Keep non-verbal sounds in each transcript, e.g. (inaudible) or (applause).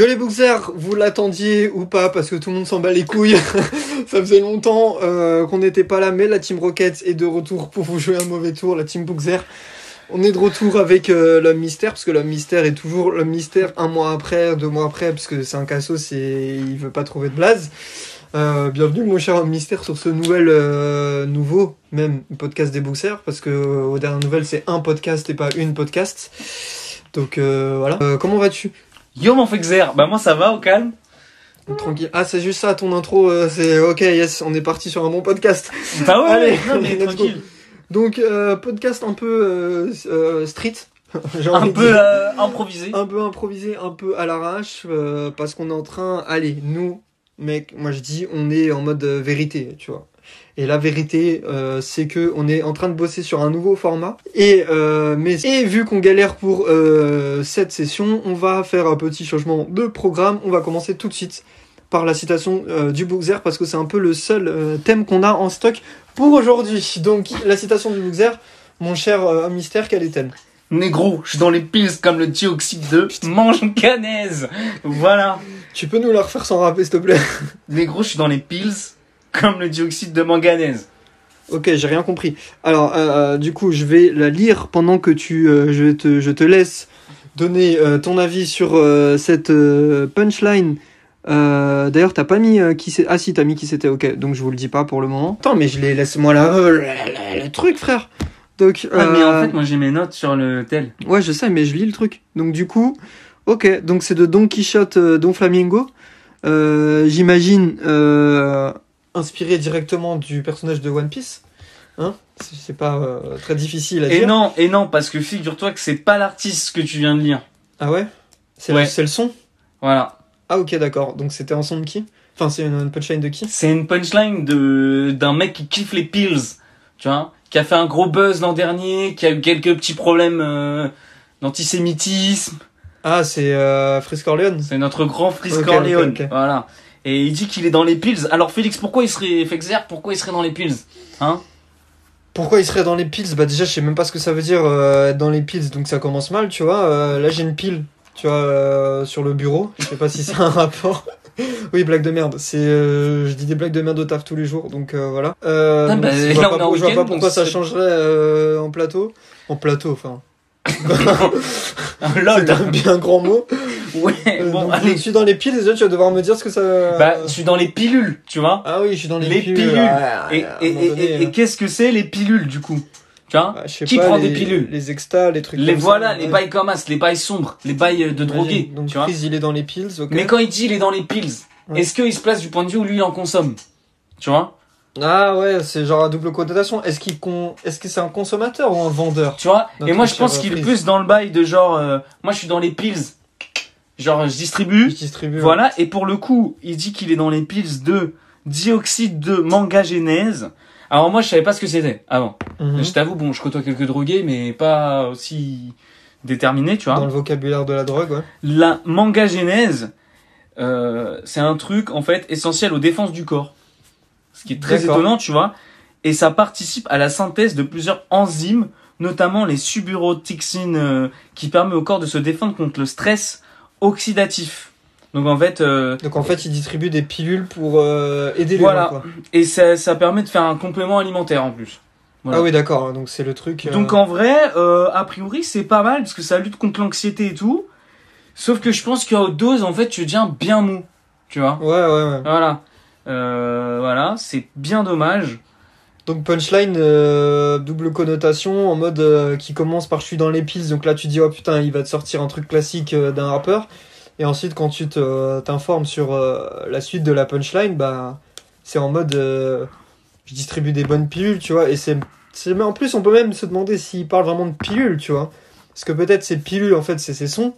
Yo les boxers, vous l'attendiez ou pas parce que tout le monde s'en bat les couilles. (laughs) Ça faisait longtemps euh, qu'on n'était pas là, mais la Team Rocket est de retour pour vous jouer un mauvais tour, la Team Boxer. On est de retour avec euh, l'homme mystère, parce que l'homme mystère est toujours l'homme mystère un mois après, deux mois après, parce que c'est un cassos et il veut pas trouver de blaze. Euh, bienvenue mon cher homme mystère sur ce nouvel, euh, nouveau, même podcast des boxers, parce que aux dernières nouvelles c'est un podcast et pas une podcast. Donc voilà. Comment vas-tu? Yo mon Fexer, bah moi ça va au calme. Tranquille. Ah c'est juste ça ton intro, euh, c'est ok yes, on est parti sur un bon podcast. (laughs) Bah ouais, Allez, non, mais (laughs) go. tranquille. Donc euh, podcast un peu euh, street. (laughs) Un peu improvisé. un peu improvisé, un peu à l'arrache, parce qu'on est en train, allez, nous, mec, moi je dis, on est en mode vérité, tu vois. Et la vérité, euh, c'est que on est en train de bosser sur un nouveau format. Et euh, mais et vu qu'on galère pour euh, cette session, on va faire un petit changement de programme. On va commencer tout de suite par la citation du Bookzer parce que c'est un peu le seul thème qu'on a en stock pour aujourd'hui. Donc la citation du Bookzer, mon cher mystère, quelle est-elle? Négro, je suis dans les pills comme le dioxyde de manganèse. Voilà. Tu peux nous la refaire sans rapper, s'il te plaît? Négro, je suis dans les pills comme le dioxyde de manganèse. Ok, j'ai rien compris. Alors, euh, euh, du coup, je vais la lire pendant que tu, euh, je, te, je te laisse donner euh, ton avis sur euh, cette euh, punchline. Euh, D'ailleurs, t'as pas mis euh, qui c'est. Ah si, t'as mis qui c'était. Ok, donc je vous le dis pas pour le moment. Attends, mais je les laisse-moi là, euh, le, le- le truc, frère. Donc, Ah mais en fait moi j'ai mes notes sur le tel. ouais, je sais, mais je lis le truc. Donc du coup, ok, donc c'est de Don Quichotte, euh, Don Flamingo. Euh, J'imagine euh, inspiré directement du personnage de One Piece. Hein C'est- pas euh, très difficile à Et dire. non, et non, parce que figure-toi que c'est pas l'artiste que tu viens de lire. Ah ouais? C'est Ouais. le, son? Voilà. Ah ok, d'accord. Donc c'était un son de qui? Enfin, c'est une, punchline de qui? C'est une punchline de d'un mec qui kiffe les pills, tu vois, qui a fait un gros buzz l'an dernier, qui a eu quelques petits problèmes euh, d'antisémitisme. Ah, c'est euh, Frisk Corleone C'est notre grand Frisk Ok, Corleone. Voilà. Et il dit qu'il est dans les pills. Alors Félix, pourquoi il serait Fexer Pourquoi il serait dans les pills Hein? Pourquoi il serait dans les piles Bah déjà, je sais même pas ce que ça veut dire euh, être dans les piles, donc ça commence mal, tu vois. Euh, là, j'ai une pile, tu vois, euh, sur le bureau. Je sais pas si c'est un (laughs) rapport. oui, blague de merde. C'est, euh, je dis des blagues de merde au taf tous les jours, donc voilà. Ah, donc, bah, je vois pas, je vois pourquoi ça changerait en plateau. En plateau, enfin. (laughs) Lol. C'est un bien grand mot. Ouais. Euh, Bon, donc, allez. je suis dans les piles, déjà, tu vas devoir me dire ce que ça. Bah, je suis dans les pilules, tu vois. Ah oui, je suis dans les, les pilules. Et, donné, qu'est-ce que c'est les pilules du coup? Tu vois? Bah, qui pas, prend les- des pilules? Les extas, les trucs Les comme ça, voilà, les ouais. bails comme as, les bails sombres, les bails euh, de drogués. Donc, tu vois. Il est dans les piles, ok. Mais quand il dit il est dans les pills, Ouais. est-ce qu'il se place du point de vue où lui il en consomme? Tu vois? Ah ouais, c'est genre à double connotation. Est-ce qu'il con... est-ce que c'est un consommateur ou un vendeur Tu vois Et moi je pense qu'il est plus dans le bail de genre, euh, moi je suis dans les pills, genre je distribue, distribue. voilà. Et pour le coup, il dit qu'il est dans les pills de dioxyde de mangagénèse. Alors moi je savais pas ce que c'était avant. Mhm. Je t'avoue, bon, je côtoie quelques drogués, mais pas aussi déterminés, tu vois. Dans le vocabulaire de la drogue, ouais. La mangagénèse, euh, c'est un truc en fait essentiel aux défenses du corps. Ce qui est très étonnant, tu vois. Et ça participe à la synthèse de plusieurs enzymes, notamment les suburotoxines, euh, qui permet au corps de se défendre contre le stress oxydatif. Donc en fait, euh, Donc en fait, il distribue des pilules pour euh, aider les Voilà. gens, quoi. et ça, ça permet de faire un complément alimentaire en plus. Voilà. Ah oui, d'accord. Donc c'est le truc. euh, Donc en vrai, a priori, c'est pas mal parce que ça lutte contre l'anxiété et tout. Sauf que je pense qu'à haute dose, en fait, tu deviens bien mou. Tu vois? Ouais, ouais, ouais. Voilà. Euh, voilà, c'est bien dommage. Donc punchline, euh, double connotation, en mode euh, qui commence par je suis dans les piles. Donc là, tu dis, oh putain, il va te sortir un truc classique d'un rappeur. Et ensuite, quand tu t'informes sur la suite de la punchline, bah, c'est en mode je distribue des bonnes pilules, tu vois. Et c'est, mais en plus, on peut même se demander s'il parle vraiment de pilules, tu vois. Parce que peut-être ces pilules, en fait, c'est ses sons.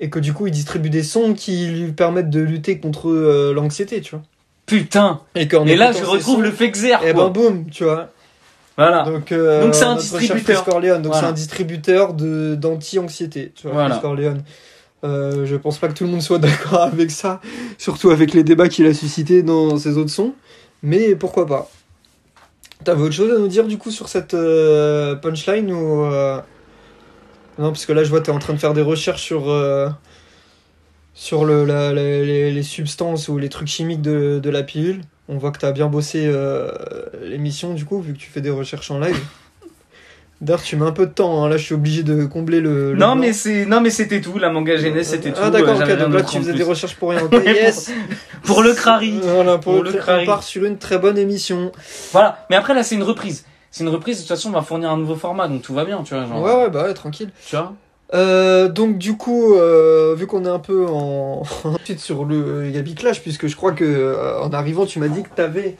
Et que du coup, il distribue des sons qui lui permettent de lutter contre l'anxiété, tu vois. Putain Et, là, je retrouve le Fexer, Et quoi. ben boum, tu vois. Voilà. Donc, euh, Donc c'est un distributeur. Corleone. Donc Voilà. c'est un distributeur de d'anti-anxiété. Tu vois, Voilà. Corleone. Euh, je pense pas que tout le monde soit (laughs) d'accord avec ça, surtout avec les débats qu'il a suscités dans ses autres sons. Mais pourquoi pas T'avais autre chose à nous dire du coup sur cette euh, punchline ou euh, non parce que là je vois t'es en train de faire des recherches sur sur le, la- la- les, les substances ou les trucs chimiques de, de la pilule. On voit que tu as bien bossé euh, l'émission du coup, vu que tu fais des recherches en live. D'ailleurs, tu mets un peu de temps, hein. là je suis obligé de combler le. le Non, mais c'est, non, mais c'était tout. La manga genèse, c'était tout. Ah d'accord, Euh, ok, donc là tu faisais plus. des recherches pour rien. Ouais, (laughs) yes Pour le crari. Voilà, pour, Pour le le cra- crari. On part sur une très bonne émission. Voilà. Mais après, là, c'est une reprise. C'est une reprise, de toute façon, on va fournir un nouveau format, donc tout va bien, tu vois. Genre, Ouais, ouais, bah ouais, tranquille. Tu vois? Euh, donc du coup, euh, vu qu'on est un peu en (laughs) ensuite sur le Gabi Clash, puisque je crois que euh, en arrivant, tu m'as dit que t'avais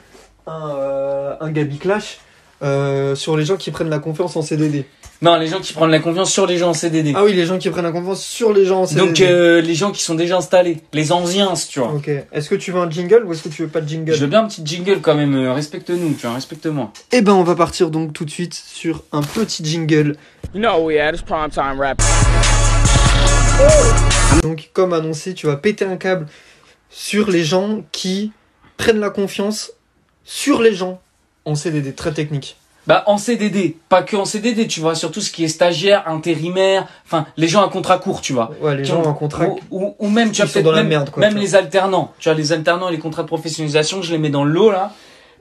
un, euh, un Gabi Clash euh, sur les gens qui prennent la confiance en CDD. Non, les gens qui prennent la confiance sur les gens en CDD. Ah oui, les gens qui prennent la confiance sur les gens en CDD. donc, euh, les gens qui sont déjà installés. Les anciens, tu vois. Ok. Est-ce que tu veux un jingle ou est-ce que tu veux pas de jingle Je veux bien un petit jingle quand même. euh, Respecte-nous, tu vois. Respecte-moi. Eh ben, on va partir donc tout de suite sur un petit jingle. You know we it's prime time rap. Donc, comme annoncé, tu vas péter un câble sur les gens qui prennent la confiance sur les gens en CDD. Très technique. Bah, en CDD. Pas que en CDD, tu vois. Surtout ce qui est stagiaire, intérimaire. Enfin, les gens à contrat court, tu vois. Ouais, les Qui gens ont- en contrat. Ou, ou, ou même, tu sont peut-être même, merde, quoi, même tu vois. les alternants. Tu vois, les alternants et les contrats de professionnalisation, je les mets dans le lot, là.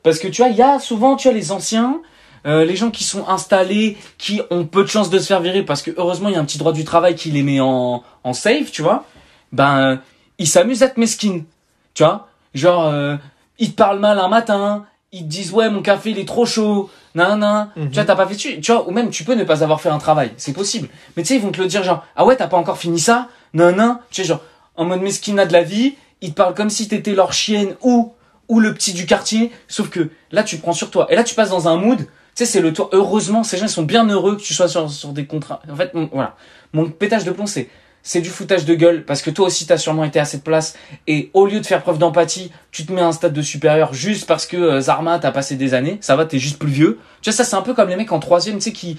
Parce que, tu vois, il y a souvent, tu vois, les anciens, euh, les gens qui sont installés, qui ont peu de chances de se faire virer, parce que heureusement, il y a un petit droit du travail qui les met en, en safe, tu vois. Ben, euh, ils s'amusent à être mesquines. Tu vois? Genre, euh, ils te parlent mal un matin, ils te disent, ouais, mon café, il est trop chaud, nan, nan. Mhm. Tu vois, t'as pas fait dessus. Tu vois, ou même, tu peux ne pas avoir fait un travail. C'est possible. Mais tu sais, ils vont te le dire, genre, ah ouais, t'as pas encore fini ça? Non, non. Tu sais, genre, en mode mesquina de la vie, ils te parlent comme si t'étais leur chienne ou, ou le petit du quartier. Sauf que là, tu prends sur toi. Et là, tu passes dans un mood. Tu sais, c'est le tour. Heureusement, ces gens, ils sont bien heureux que tu sois sur, sur des contrats. En fait, mon- voilà. Mon pétage de plomb, c'est, c'est du foutage de gueule. Parce que toi aussi, t'as sûrement été à cette place. Et au lieu de faire preuve d'empathie, tu te mets à un stade de supérieur juste parce que euh, Zarma, t'as passé des années. Ça va, t'es juste plus vieux. Tu vois, ça, c'est un peu comme les mecs en troisième, tu sais, qui,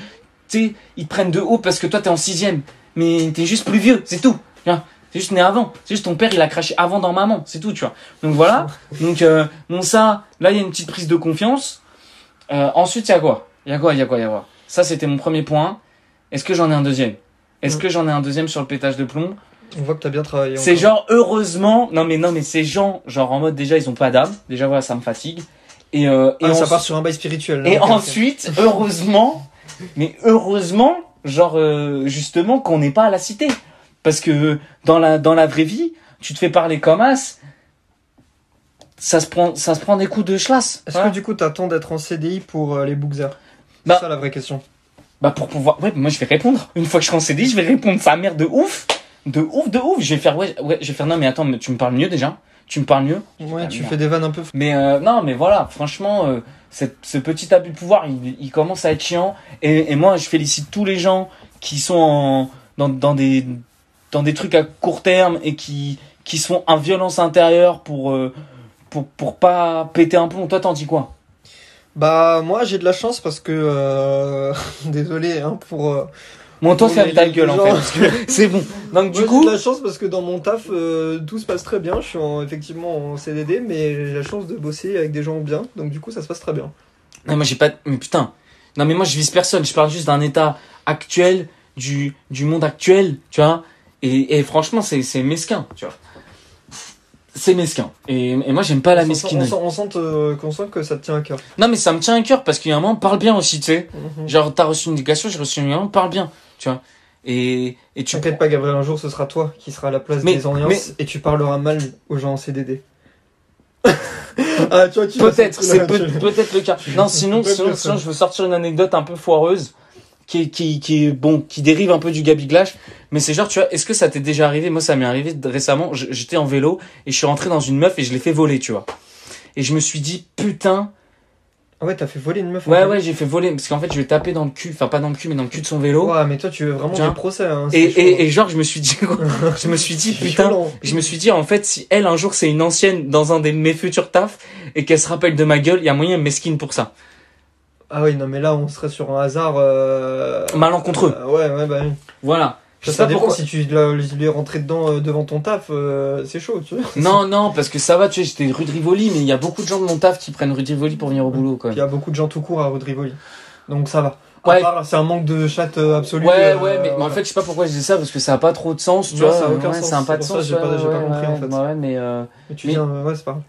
tu ils te prennent de haut parce que toi, t'es en sixième. Mais t'es juste plus vieux, c'est tout. Tu juste né avant. C'est juste ton père, il a craché avant dans maman. C'est tout, tu vois. Donc voilà. Donc, euh, ça, là, il y a une petite prise de confiance. Euh, ensuite, il y a quoi? Il y a quoi? Il y a quoi? Il y a quoi? Ça, c'était mon premier point. Est-ce que j'en ai un deuxième? Est-ce Mm. que j'en ai un deuxième sur le pétage de plomb On voit que t'as bien travaillé. C'est genre, heureusement, non mais non mais ces gens, genre en mode déjà ils ont pas d'âme, déjà voilà ça me fatigue. Et, euh, et, Ah, ça ensuite- part sur un bail spirituel. là. et ok. ensuite, heureusement, mais heureusement, genre euh, justement qu'on n'est pas à la cité, parce que dans la dans la vraie vie, tu te fais parler comme as, ça se prend ça se prend des coups de chlasse. Est-ce Voilà. que du coup t'attends d'être en CDI pour euh, les bookzers Bah- C'est ça la vraie question. Bah pour pouvoir, ouais, moi je vais répondre. Une fois que je serai en CDI, je vais répondre sa mère de ouf, de ouf, de ouf. Je vais faire ouais, ouais, je vais faire non mais attends, mais tu me parles mieux déjà, tu me parles mieux. Ouais, tu merde. fais des vannes un peu. Mais euh, non, mais voilà, franchement, euh, cette- ce petit abus de pouvoir, il, il commence à être chiant. Et, et moi, je félicite tous les gens qui sont en, dans, dans des dans des trucs à court terme et qui qui se font un violence intérieure pour euh, pour pour pas péter un plomb. Toi, t'en dis quoi? Bah moi j'ai de la chance parce que euh... (laughs) désolé hein, pour. euh, toi, Bon, ferme ta gueule en fait. (laughs) C'est bon. Donc du moi, coup, j'ai de la chance parce que dans mon taf euh, tout se passe très bien. Je suis en- effectivement en CDD mais j'ai la chance de bosser avec des gens bien donc du coup ça se passe très bien. non, moi j'ai pas. Mais putain. Non, mais moi je vise personne. Je parle juste d'un état actuel du du monde actuel, tu vois. Et, et franchement, c'est c'est mesquin, tu vois. C'est mesquin. Et, et moi j'aime pas la on sent, on mesquinerie. sent, on sent, euh, qu'on sent que ça te tient à cœur. Non, mais ça me tient à cœur parce qu'il y a un moment, parle bien aussi, tu sais. Mhm. Genre, t'as reçu une éducation, j'ai reçu une éducation, parle bien, tu vois. Et, et tu. T'inquiète pas Gabriel un jour ce sera toi qui sera à la place Mais- des alliances mais- et tu parleras mal aux gens en CDD. (laughs) ah Peut-être, c'est peut-être le cas. Non, sinon, sinon, sinon, je veux sortir une anecdote un peu foireuse, qui qui, qui est, bon, qui dérive un peu du Gabi Glash. Mais c'est genre, tu vois, est-ce que ça t'est déjà arrivé? Moi, ça m'est arrivé récemment. J'étais en vélo et je suis rentré dans une meuf et je l'ai fait voler, tu vois. Et je me suis dit, putain, Ah ouais t'as fait voler une meuf. ouais, ouais, j'ai fait voler, parce qu'en fait, je lui ai tapé dans le cul, enfin, pas dans le cul, mais dans le cul de son vélo. Ouais mais toi tu veux vraiment Tiens. des procès hein. Et, hein. et genre, je me suis dit, je me suis dit, (laughs) putain, violent. je me suis dit, en fait, si elle, un jour, c'est une ancienne dans un de mes futurs tafs, et qu'elle se rappelle de ma gueule, il y a moyen mesquine pour ça. Ah oui non mais là on serait sur un hasard. Euh... Malencontreux. euh, ouais ouais bah oui. Voilà. Je Ça, sais dépend pourquoi. si tu la- lui es rentré dedans euh, devant ton taf, euh, c'est chaud, tu vois. Non, (laughs) non, parce que ça va, tu sais, j'étais rue de Rivoli, mais il y a beaucoup de gens de mon taf qui prennent rue de Rivoli pour venir au boulot, quand Il y a beaucoup de gens tout court à rue de Rivoli. Donc ça va. Ouais. c'est un manque de chat euh, absolu. Ouais, euh, ouais, mais, mais en fait, je sais pas pourquoi je dis ça parce que ça a pas trop de sens, tu Non, vois. ça a aucun ouais, sens, Ça a pas de sens. j'ai pas- ouais, compris, en fait. ouais, mais euh, Mais tu mais- euh, ouais, c'est pas grave.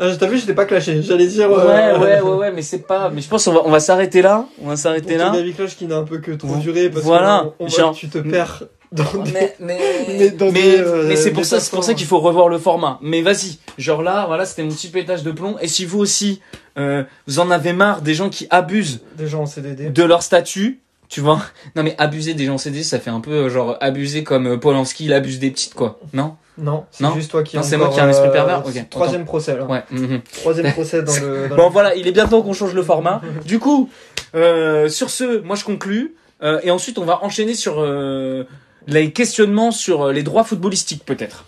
Euh, T'as vu, je t'ai pas clashé. J'allais dire. ouais, euh, ouais, ouais, (laughs) ouais, mais c'est pas. Mais je pense qu'on va, on va s'arrêter là. On va s'arrêter là. Clash qui n'a un peu que trop duré parce voilà, on voit genre- que tu te perds dans des... Mais, (laughs) mais, Mais dans mais, des, euh, mais c'est pour ça, c'est pour ça qu'il faut revoir le format. Mais vas-y, genre là, voilà, c'était mon petit pétage de plomb. Et si vous aussi, euh, vous en avez marre des gens qui abusent des gens en CDD. de leur statut, tu vois. Non mais abuser des gens CD, ça fait un peu euh, genre abuser comme euh, Polanski, il abuse des petites quoi. Non? Non, c'est juste toi qui Non, c'est moi qui ai un esprit euh, pervers Troisième procès là. Ouais. mhm. Troisième procès dans le. dans (laughs) Bon le- voilà, il est bien temps qu'on change le format. (laughs) Du coup, euh, sur ce, moi je conclus. Euh, et ensuite, on va enchaîner sur euh, les questionnements sur les droits footballistiques peut-être.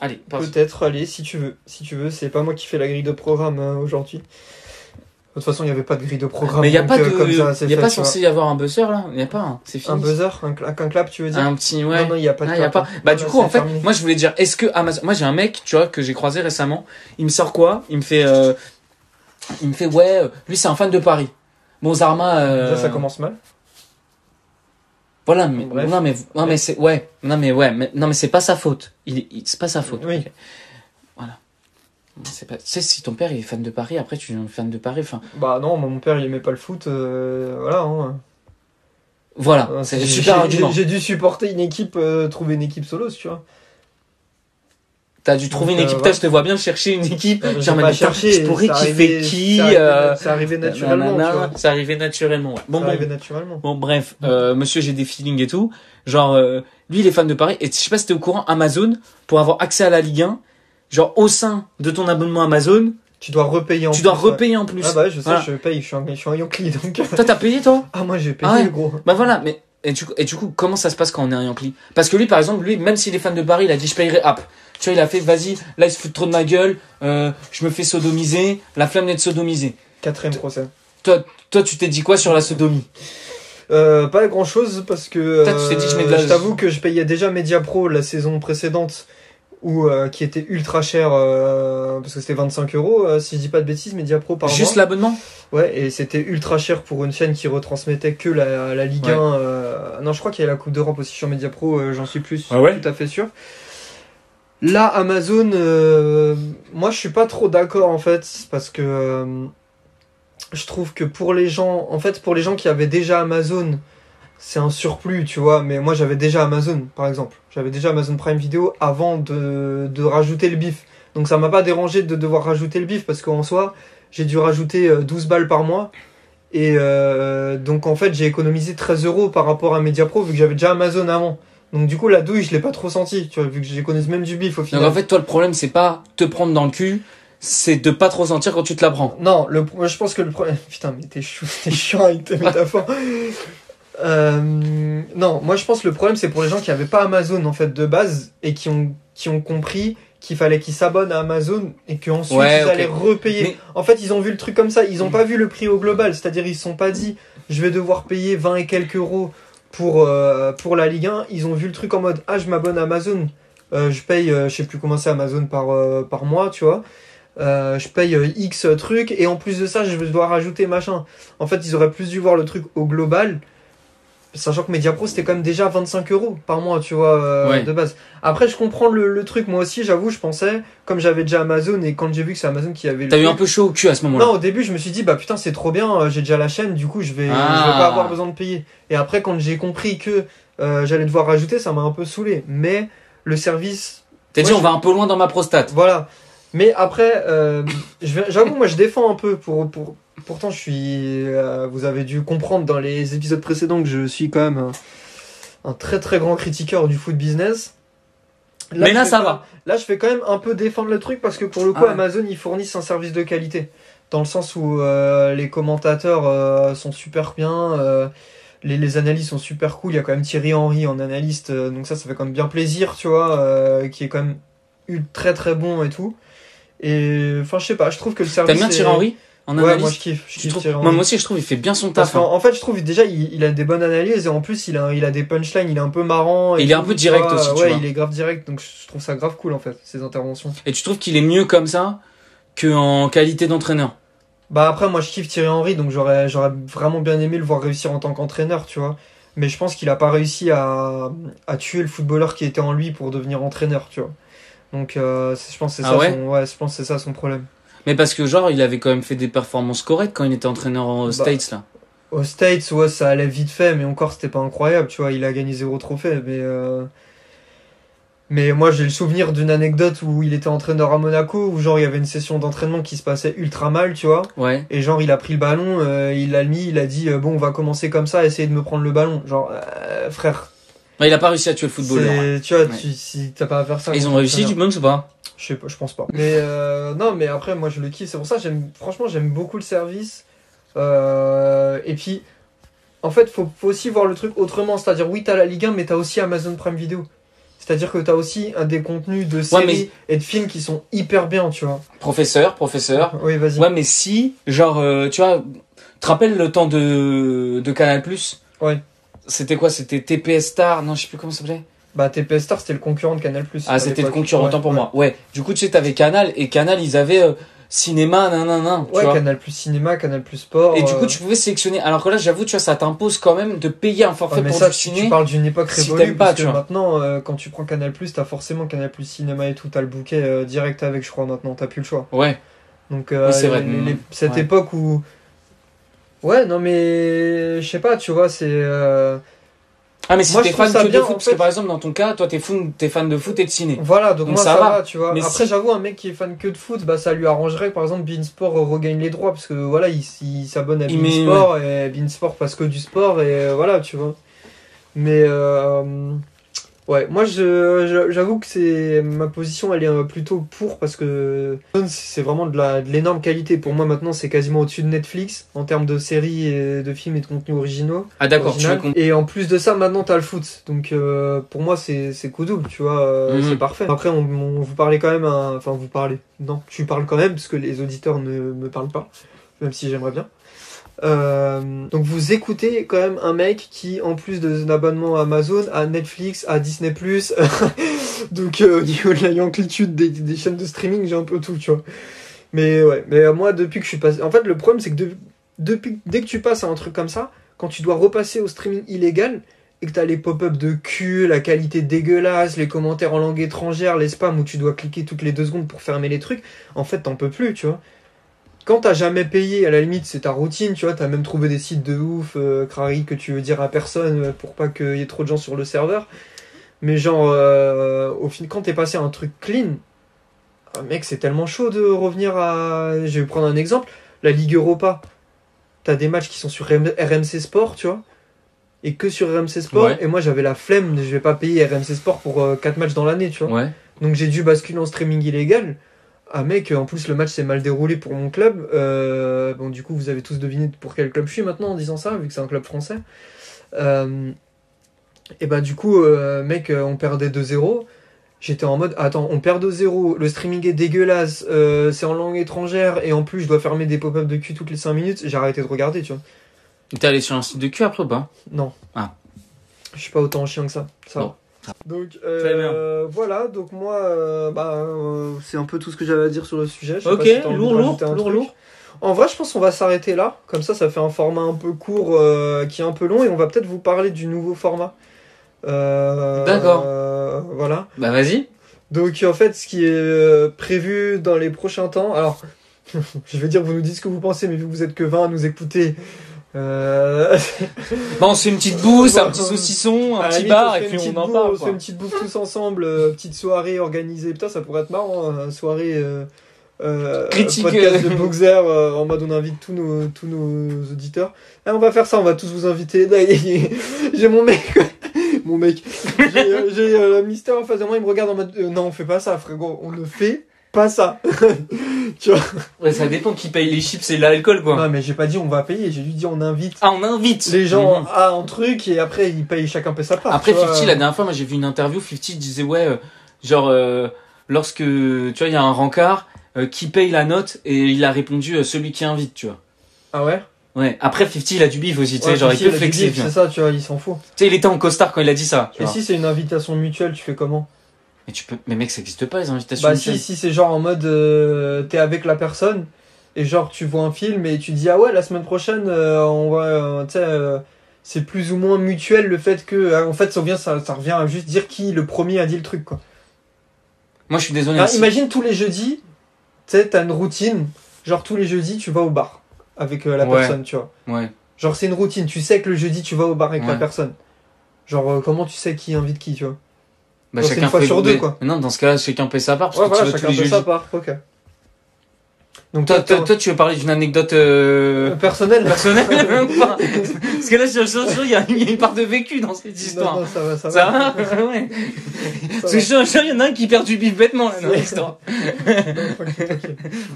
Allez. Peut-être, allez, si tu veux. Si tu veux, c'est pas moi qui fais la grille de programme euh, aujourd'hui. De toute façon, il n'y avait pas de grille de programme. Mais il y a pas euh, de, il y a fait, pas censé y avoir un buzzer là? Il y a pas. hein. C'est fini. Un buzzer, un, cla- un clap, tu veux dire? Un petit ouais. Non, non, il n'y a pas de Ah, y a clap. pas. Bah, du coup, en fait, terminé. moi, je voulais dire, est-ce que Amazon, moi, j'ai un mec, tu vois, que j'ai croisé récemment. Il me sort quoi? Il me fait, euh, il me fait, ouais, euh, lui, c'est un fan de Paris. Bon, Zarma, euh, ça commence mal. Voilà, mais, Bref. non, mais, non, mais c'est, ouais, non, mais, ouais, mais, non, mais c'est pas sa faute. Il, il- c'est pas sa faute. Oui. C'est pas, tu sais, si ton père il est fan de Paris, après, tu deviens fan de Paris, enfin, Bah non, mon père, il aimait pas le foot. euh, voilà. Hein. voilà. C'est j'ai- super j'ai- argument. J'ai dû supporter une équipe, euh, trouver une équipe solo, tu vois. T'as dû trouver une Donc, euh, équipe, toi, je te vois bien chercher une équipe. Euh, j'ai pas cherché, je pourrais kiffer qui, c'est arrivé- naturellement. C'est arrivé naturellement, ouais. Bon, arrivé naturellement. Bon bref, monsieur j'ai des feelings et tout. Genre lui il est fan de Paris et je sais pas si t'es au courant Amazon pour avoir accès à la Ligue 1, genre au sein de ton abonnement Amazon, Tu dois repayer en tu dois plus, ouais. repayer en plus. Ah bah ouais, je sais, Voilà. je paye, je suis un, je suis un Yankee donc. Toi t'as payé toi? Ah moi j'ai payé Ah ouais. gros. Bah voilà, mais et du, coup, et du coup comment ça se passe quand on est un Yankee Parce que lui par exemple, lui même s'il est fan de Paris, il a dit je payerai app. Tu vois, il a fait vas-y, là il se fout trop de ma gueule, euh, je me fais sodomiser, la flamme d'être sodomisé. Quatrième procès. Toi, toi tu t'es dit quoi sur la sodomie? Euh, pas grand chose parce que Toi, tu t'es dit, je mets de la- je t'avoue que je payais déjà Media Pro la saison précédente où euh, qui était ultra cher euh, parce que c'était 25 euros euh, si je dis pas de bêtises Media Pro par Juste l'abonnement? Ouais et c'était ultra cher pour une chaîne qui retransmettait que la, la Ligue Ouais. 1. euh, Non je crois qu'il y a la Coupe d'Europe aussi sur Media Pro, j'en suis plus Ah ouais? tout à fait sûr. Là Amazon, moi je suis pas trop d'accord en fait parce que je trouve que pour les gens, en fait pour les gens qui avaient déjà Amazon, c'est un surplus, tu vois. Mais moi j'avais déjà Amazon, par exemple. J'avais déjà Amazon Prime Video avant de, de rajouter le bif. Donc ça m'a pas dérangé de devoir rajouter le bif parce qu'en soi, j'ai dû rajouter euh, 12 balles par mois. Et euh, donc en fait, j'ai économisé 13 euros par rapport à Mediapro vu que j'avais déjà Amazon avant. Donc du coup, la douille, je l'ai pas trop senti, tu vois, vu que j'économise même du bif au final. Donc en fait, toi, le problème, c'est pas te prendre dans le cul, c'est de pas trop sentir quand tu te la prends. Non, le, je pense que le problème. (laughs) Putain, mais t'es chou, (laughs) t'es chiant avec tes (laughs) métaphores. Euh, non, moi je pense que le problème c'est pour les gens qui avaient pas Amazon en fait de base et qui ont, qui ont compris qu'il fallait qu'ils s'abonnent à Amazon et qu'ensuite Ouais, ils allaient repayer. Mais- En fait, ils ont vu le truc comme ça, ils ont pas vu le prix au global, c'est-à-dire ils se sont pas dit je vais devoir payer 20 et quelques euros pour, euh, pour la Ligue 1, ils ont vu le truc en mode ah je m'abonne à Amazon, Euh, je paye, je sais plus comment c'est Amazon par, par mois, tu vois. Euh, je paye X trucs et en plus de ça je dois rajouter machin. En fait ils auraient plus dû voir le truc au global. Sachant que Mediapro c'était quand même déjà 25 euros par mois, tu vois, euh, Ouais. de base. Après, je comprends le, le truc. Moi aussi, j'avoue, je pensais, comme j'avais déjà Amazon et quand j'ai vu que c'est Amazon qui avait T'as eu un peu chaud au cul à ce moment-là. non, au début, je me suis dit, bah putain, c'est trop bien, euh, j'ai déjà la chaîne, du coup, je vais, Ah. je vais pas avoir besoin de payer. Et après, quand j'ai compris que euh, j'allais devoir rajouter, ça m'a un peu saoulé. Mais le service, T'as dit, on va un peu loin dans ma prostate. voilà. Mais après, euh, j'avoue, moi, je défends un peu pour. pour pourtant, je suis. euh, vous avez dû comprendre dans les épisodes précédents que je suis quand même un, un très très grand critiqueur du foot business. Mais je là, ça va. Là, je fais quand même un peu défendre le truc parce que pour le coup, Ah ouais. Amazon, ils fournissent un service de qualité. Dans le sens où euh, les commentateurs euh, sont super bien, les, les analystes sont super cool. Il y a quand même Thierry Henry en analyste, donc ça, ça fait quand même bien plaisir, tu vois, qui est quand même très très bon et tout. Et enfin, je sais pas, je trouve que le service. T'aimes bien est- Thierry Henry? En Ouais, analyse moi je kiffe. Je kiffe Thierry moi, moi aussi, je trouve il fait bien son taf. hein. en fait, je trouve déjà il, il a des bonnes analyses et en plus il a, il a des punchlines, il est un peu marrant. et Il est un peu direct vois, aussi, tu Ouais, vois. il est grave direct, donc je trouve ça grave cool en fait, ses interventions. Et tu trouves qu'il est mieux comme ça qu'en qualité d'entraîneur? Bah après, moi je kiffe Thierry Henry, donc j'aurais j'aurais vraiment bien aimé le voir réussir en tant qu'entraîneur, tu vois. Mais je pense qu'il a pas réussi à, à tuer le footballeur qui était en lui pour devenir entraîneur, tu vois. Donc euh, je pense que c'est Ah ça ouais? son ouais, je pense que c'est ça son problème. Mais parce que genre, il avait quand même fait des performances correctes quand il était entraîneur aux Bah, States là. Aux States, ouais, ça allait vite fait, mais encore c'était pas incroyable, tu vois, il a gagné zéro trophée, mais euh, mais moi j'ai le souvenir d'une anecdote où il était entraîneur à Monaco, où genre il y avait une session d'entraînement qui se passait ultra mal, tu vois. Ouais. Et genre, il a pris le ballon, euh, il l'a mis, il a dit euh, bon, on va commencer comme ça, essayer de me prendre le ballon. Genre, euh, frère, Il a pas réussi à tuer le footballeur. ouais. tu vois, Ouais. tu- si t'as pas à faire ça. Ils ont réussi, entraîneur. Gibbons ou pas? Je sais pas, je pense pas. Mais euh, non, mais après, moi, je le kiffe. C'est pour ça, j'aime. Franchement, j'aime beaucoup le service. Euh, et puis, en fait, faut, faut aussi voir le truc autrement. C'est-à-dire, oui, t'as la Ligue 1, mais t'as aussi Amazon Prime Video. C'est-à-dire que t'as aussi un des contenus de séries et de films qui sont hyper bien, tu vois. Professeur, professeur. Oui, vas-y. Ouais, mais si, genre, euh, tu vois, te rappelles le temps de, de Canal Plus? Ouais. C'était quoi C'était TPS Star? Non, je sais plus comment ça s'appelait. Bah, TPS Star, c'était le concurrent de Canal+. Ah, c'était le concurrent, Ouais, pour ouais. moi. Ouais. Du coup, tu sais, t'avais Canal et Canal, ils avaient euh, cinéma, nan, nan, nan, tu Ouais, vois. Canal Plus Cinéma, Canal Plus Sport. Et du euh, coup, tu pouvais sélectionner. Alors que là, j'avoue, tu vois, ça t'impose quand même de payer un forfait mais pour ça, du tu, ciné. tu parles d'une époque si révolue, pas, parce tu que vois. maintenant, euh, quand tu prends Canal Plus, t'as forcément Canal Plus Cinéma et tout, t'as le bouquet direct avec, je crois, maintenant, t'as plus le choix. Ouais. Donc, Oui, c'est vrai. les- les- Mm. cette époque où. Ouais, non, mais. Je sais pas, tu vois, c'est. euh, Ah, mais si t'es fan ça que bien, de foot, parce que par exemple, dans ton cas, toi, t'es fou- t'es fan de foot et de ciné. Voilà, donc, Donc moi ça va. va. tu vois. Mais Après, si- j'avoue, un mec qui est fan que de foot, bah ça lui arrangerait que par exemple Beansport regagne les droits parce que voilà, il, il s'abonne à met- Beansport et Beansport passe que du sport et voilà, tu vois. Mais euh, ouais, moi j'avoue que c'est ma position, elle est euh, plutôt pour parce que c'est vraiment de la de l'énorme qualité. Pour moi maintenant, c'est quasiment au-dessus de Netflix en termes de séries, et de films et de contenus originaux. Ah, d'accord. Et en plus de ça, maintenant t'as le foot. Donc euh, pour moi, c'est c'est coup double, tu vois, euh, Mhm. c'est parfait. Après, on, on vous parlait quand même, enfin vous parlez. Non, tu parles quand même parce que les auditeurs ne me parlent pas, même si j'aimerais bien. Euh, donc vous écoutez quand même un mec qui, en plus d'un abonnement à Amazon, à Netflix, à Disney+, (laughs) donc euh, au niveau de la amplitude des, chaînes de streaming, j'ai un peu tout, tu vois. Mais ouais, mais euh, moi depuis que je suis passé, en fait le problème c'est que de- depuis dès que tu passes à un truc comme ça, quand tu dois repasser au streaming illégal et que t'as les pop-up de cul, la qualité dégueulasse, les commentaires en langue étrangère, les spams où tu dois cliquer toutes les deux secondes pour fermer les trucs, en fait t'en peux plus, tu vois. Quand t'as jamais payé, à la limite c'est ta routine, tu vois, t'as même trouvé des sites de ouf, euh, crari que tu veux dire à personne euh, pour pas qu'il y ait trop de gens sur le serveur. Mais genre, euh, au fin, quand t'es passé à un truc clean, ah, mec, c'est tellement chaud de revenir à. Je vais prendre un exemple. La Ligue Europa. T'as des matchs qui sont sur RM- RMC Sport, tu vois. Et que sur RMC Sport. Ouais. Et moi, j'avais la flemme. Je vais pas payer RMC Sport pour 4 matchs dans l'année, tu vois. Ouais. Donc j'ai dû basculer en streaming illégal. Ah mec, en plus le match s'est mal déroulé pour mon club. Euh, bon du coup vous avez tous deviné pour quel club je suis maintenant en disant ça, vu que c'est un club français. Euh, et bah du coup euh, mec, on perdait 2-0. J'étais en mode attends, on perd 2-0, le streaming est dégueulasse, c'est en langue étrangère et en plus je dois fermer des pop-up de cul toutes les 5 minutes. J'ai arrêté de regarder, tu vois. T'es allé sur un site de cul après ou pas Non. Ah. Je suis pas autant chiant que ça. Ça Bon. Donc Très euh, voilà, donc moi, euh, bah, euh, c'est un peu tout ce que j'avais à dire sur le sujet. Je sais Ok, pas si lourd, lourd, un lourd, lourd. En vrai, je pense qu'on va s'arrêter là. Comme ça, ça fait un format un peu court euh, qui est un peu long et on va peut-être vous parler du nouveau format. Euh, D'accord. euh, voilà. Bah, vas-y. Donc en fait, ce qui est prévu dans les prochains temps, alors (laughs) je vais dire, vous nous dites ce que vous pensez, mais vu que vous êtes que 20 à nous écouter, euh, (laughs) Bon, on se fait une petite bouffe, un petit saucisson, un petit limite, bar et puis une on en parle. On se fait une petite bouffe tous ensemble, euh, petite soirée organisée. Putain, ça pourrait être marrant, hein, soirée euh, euh, Critique, podcast de Boxer en mode on invite tous nos tous nos auditeurs. Ah, on va faire ça, on va tous vous inviter. (laughs) J'ai mon mec, (laughs) mon mec. J'ai Mister en face de moi, il me regarde en mode non, on fait pas ça, frérot, on ne fait pas ça. Tu vois (laughs) Ouais, ça dépend qui paye les chips et l'alcool, quoi. Non, mais j'ai pas dit on va payer, j'ai juste dit on invite Ah, on invite les gens Mhm. à un truc et après ils payent chacun paie sa part. Après, tu vois. 50, la dernière fois, moi j'ai vu une interview, 50 disait, ouais, euh, genre, euh, lorsque, tu vois, il y a un rencard, euh, qui paye la note Et il a répondu, celui qui invite, tu vois. Ah ouais? Ouais. Après, 50, il a du bif aussi, tu sais, Ouais, genre, il peut vois. C'est ça, tu vois, il s'en fout. Tu sais, il était en costard quand il a dit ça. Et vois. si c'est une invitation mutuelle, tu fais comment? Mais tu peux, mais mec, ça existe pas, les invitations. Bah si, si c'est genre en mode euh, t'es avec la personne et genre tu vois un film et tu dis ah ouais la semaine prochaine euh, on va euh, tu sais c'est plus ou moins mutuel le fait que euh, en fait ça revient ça, ça revient à juste dire qui le premier a dit le truc quoi. Moi, je suis désolé. Ah, imagine tous les jeudis, tu sais t'as une routine, genre tous les jeudis tu vas au bar avec euh, la Ouais. personne tu vois. Ouais. Genre c'est une routine, tu sais que le jeudi tu vas au bar avec la personne. Genre euh, comment tu sais qui invite qui tu vois. Bah, chacun une fois fait- sur deux, quoi. mais Non, dans ce cas-là, chacun paie sa part parce Ouais que voilà tu tous chacun les fait jeudis. ça par ok. Donc Toi, toi, tu veux parler d'une anecdote euh, personnel personnelle (laughs) pas Parce que là, je suis sûr, il y, a il y a une part de vécu dans cette histoire. Non, non, ça va, ça, Ça va. va Ouais. (laughs) Parce que je suis sûr, il y en a un qui perd du bif bêtement là dans C'est- l'histoire.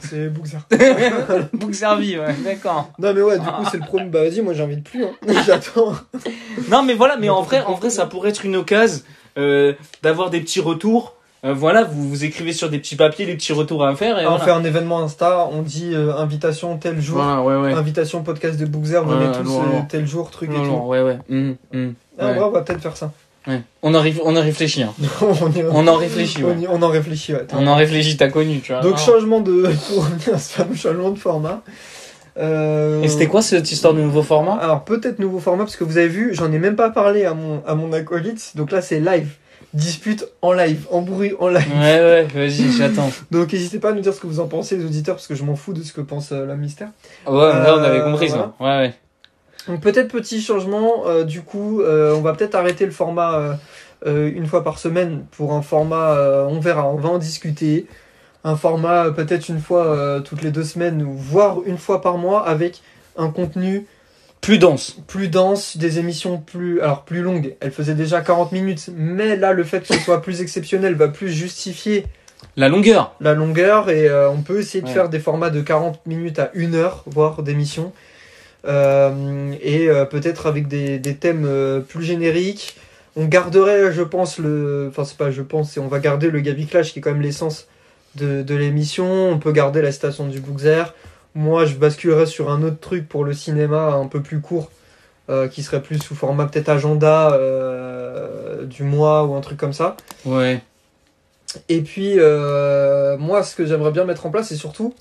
C'est Bookzer. (laughs) Bouc servi, ouais, d'accord. Non mais ouais, du coup c'est le premier. Bah vas-y, moi j'invite plus. Hein. J'attends. Non, mais voilà, mais en vrai, en vrai, ça pourrait être une occasion euh, d'avoir des petits retours. Euh, voilà, vous vous écrivez sur des petits papiers les petits retours à faire et on voilà. fait un événement Insta, on dit euh, invitation tel jour, Voilà, ouais, ouais. invitation podcast de Bookzer, venez Ouais, tous lourd. tel jour, truc et Non, tout. non, ouais, ouais. Hum, hum, Ah, ouais. on va peut-être faire ça. Ouais. On, en, réf- (laughs) on en réfléchit. Hein. on, y- On en réfléchit, on, y- on en réfléchit, ouais. On en réfléchit, t'as connu, tu vois. Donc Non. changement de (laughs) pour revenir à ce fameux changement de format. Euh, Et c'était quoi cette histoire de nouveau format Alors peut-être nouveau format parce que vous avez vu, j'en ai même pas parlé à mon à mon acolyte. Donc là c'est live, dispute en live, en bruit en live. Ouais, ouais, vas-y, j'attends. (laughs) Donc n'hésitez pas à nous dire ce que vous en pensez les auditeurs parce que je m'en fous de ce que pense euh, la mystère. Ouais, là, on avait Euh, compris ça. Ouais, ouais. Donc peut-être petit changement, euh, du coup euh, on va peut-être arrêter le format euh, euh, une fois par semaine pour un format, euh, on verra, on va en discuter. Un format euh, peut-être une fois euh, toutes les deux semaines ou voire une fois par mois avec un contenu Plus dense. plus dense, des émissions plus, alors plus longues. Elle faisait déjà 40 minutes, mais là le fait que ce soit plus exceptionnel va plus justifier La longueur. la longueur et euh, on peut essayer de Ouais. faire des formats de 40 minutes à 1 heure, voire d'émissions. Euh, et euh, peut-être avec des, des thèmes euh, plus génériques. On garderait, je pense, le. Enfin, c'est pas je pense, c'est on va garder le Gabi Clash qui est quand même l'essence de, de l'émission. On peut garder la citation du Bookzer. Moi, je basculerais sur un autre truc pour le cinéma un peu plus court, euh, qui serait plus sous format peut-être agenda euh, du mois ou un truc comme ça. Ouais. Et puis, euh, moi, ce que j'aimerais bien mettre en place, c'est surtout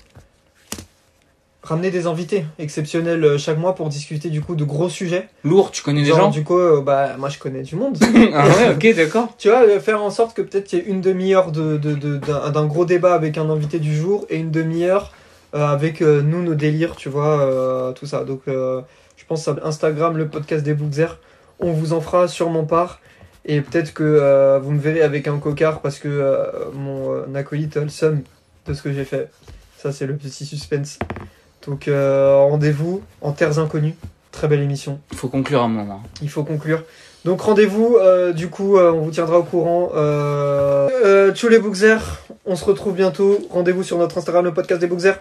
ramener des invités exceptionnels euh, chaque mois pour discuter du coup de gros sujets. Lourd, tu connais des gens du coup, euh, bah, moi, je connais du monde. (laughs) Ah ouais, ok, d'accord. tu vois, euh, faire en sorte que peut-être il y ait une demi-heure de, de- de- d'un, d'un gros débat avec un invité du jour et une demi-heure euh, avec euh, nous, nos délires, tu vois, tout ça. Donc, je pense à Instagram, le podcast des Bookzer. On vous en fera sûrement part. Et peut-être que vous me verrez avec un cocard parce que mon acolyte a le seum de ce que j'ai fait. Ça, c'est le petit suspense. Donc, euh, rendez-vous en Terres Inconnues. Très belle émission. Faut conclure un moment. Il faut conclure. Donc rendez-vous, euh, du coup, euh, on vous tiendra au courant. Euh, euh, tchou les Bookzer, on se retrouve bientôt. Rendez-vous sur notre Instagram, le podcast des Bookzer.